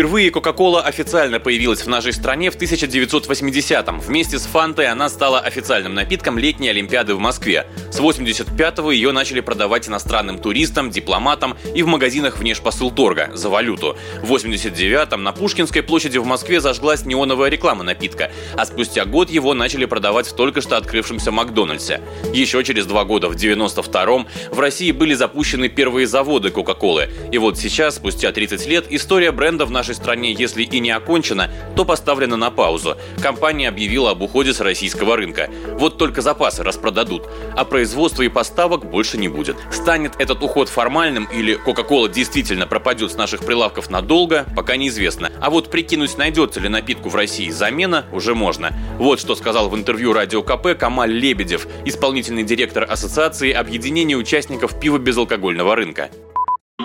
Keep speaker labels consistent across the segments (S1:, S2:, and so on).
S1: Впервые Coca-Cola официально появилась в нашей стране в 1980-м. Вместе с Фантой она стала официальным напитком летней Олимпиады в Москве. С 85-го ее начали продавать иностранным туристам, дипломатам и в магазинах внешпосылторга за валюту. В 89-м на Пушкинской площади в Москве зажглась неоновая реклама напитка, а спустя год его начали продавать в только что открывшемся Макдональдсе. Еще через два года, в 92-м, в России были запущены первые заводы Coca-Cola. И вот сейчас, спустя 30 лет, история бренда в нашей нашей стране, если и не окончена, то поставлена на паузу. Компания объявила об уходе с российского рынка. Вот только запасы распродадут, а производства и поставок больше не будет. Станет этот уход формальным или Coca-Cola действительно пропадет с наших прилавков надолго, пока неизвестно. А вот прикинуть, найдется ли напитку в России замена, уже можно. Вот что сказал в интервью Радио КП Камаль Лебедев, исполнительный директор Ассоциации объединения участников пива безалкогольного рынка.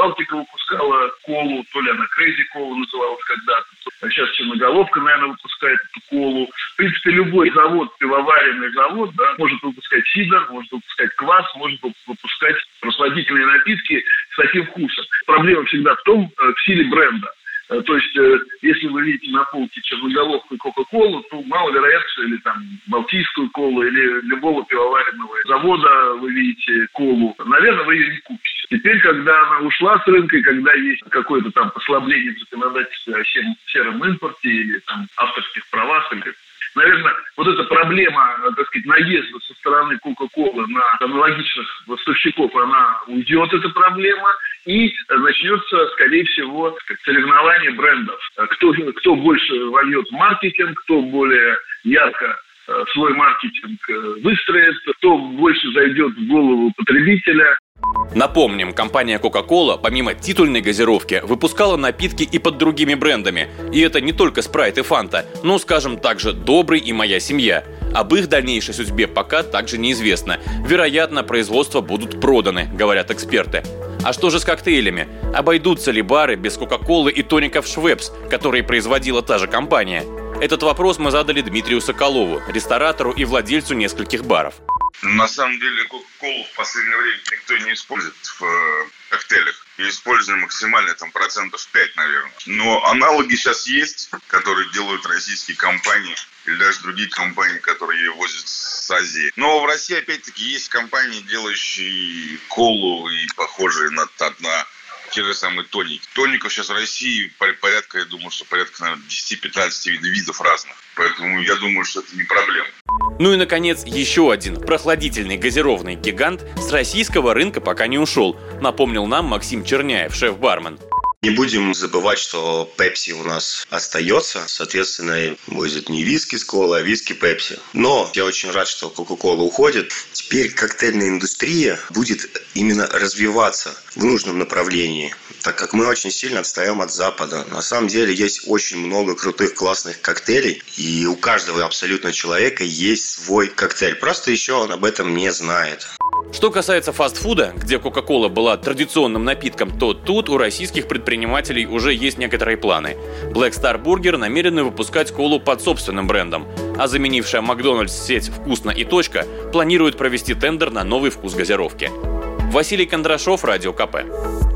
S2: Балтика выпускала колу, то ли она Crazy Кола называлась когда-то. А сейчас Черноголовка, наверное, выпускает эту колу. В принципе, любой завод, пивоваренный завод, да, может выпускать сидр, может выпускать квас, может выпускать просладительные напитки с таким вкусом. Проблема всегда в том, э, в силе бренда. Э, то есть, э, если вы видите на полке черноголовку и Кока-Колу, то маловероятно, или там Балтийскую колу, или любого пивоваренного завода вы видите колу, наверное, вы ее не купите. Теперь, когда она ушла с рынка, и когда есть какое-то там послабление в законодательстве о сером импорте или там авторских правах, или наверное, вот эта проблема, так сказать, наезда со стороны Кока-Колы на аналогичных поставщиков, она уйдет, эта проблема, и начнется, скорее всего, соревнование брендов. Кто, кто больше вольет маркетинг, кто более ярко э, свой маркетинг э, выстроит, кто больше зайдет в голову потребителя.
S1: Напомним, компания Coca-Cola, помимо титульной газировки, выпускала напитки и под другими брендами. И это не только Sprite и Fanta, но, скажем также, Добрый и Моя семья. Об их дальнейшей судьбе пока также неизвестно. Вероятно, производства будут проданы, говорят эксперты. А что же с коктейлями? Обойдутся ли бары без Кока-Колы и тоников Швепс, которые производила та же компания? Этот вопрос мы задали Дмитрию Соколову, ресторатору и владельцу нескольких баров.
S3: На самом деле Кока-Колу в последнее время никто не использует в э, коктейлях. И используем максимально там процентов 5, наверное. Но аналоги сейчас есть, которые делают российские компании или даже другие компании, которые ее возят с Азии. Но в России, опять-таки, есть компании, делающие колу и похожие на, на те же самые тоники. Тоников сейчас в России порядка, я думаю, что порядка, наверное, 10-15 видов разных. Поэтому я думаю, что это не проблема.
S1: Ну и, наконец, еще один прохладительный газированный гигант с российского рынка пока не ушел, напомнил нам Максим Черняев, шеф-бармен.
S4: Не будем забывать, что Пепси у нас остается. Соответственно, будет не виски с колой, а виски Пепси. Но я очень рад, что Кока-Кола уходит. Теперь коктейльная индустрия будет именно развиваться в нужном направлении так как мы очень сильно отстаем от Запада. На самом деле есть очень много крутых, классных коктейлей, и у каждого абсолютно человека есть свой коктейль. Просто еще он об этом не знает.
S1: Что касается фастфуда, где Coca-Cola была традиционным напитком, то тут у российских предпринимателей уже есть некоторые планы. Black Star Burger намерены выпускать колу под собственным брендом, а заменившая Макдональдс сеть «Вкусно» и «Точка» планирует провести тендер на новый вкус газировки. Василий Кондрашов, Радио КП.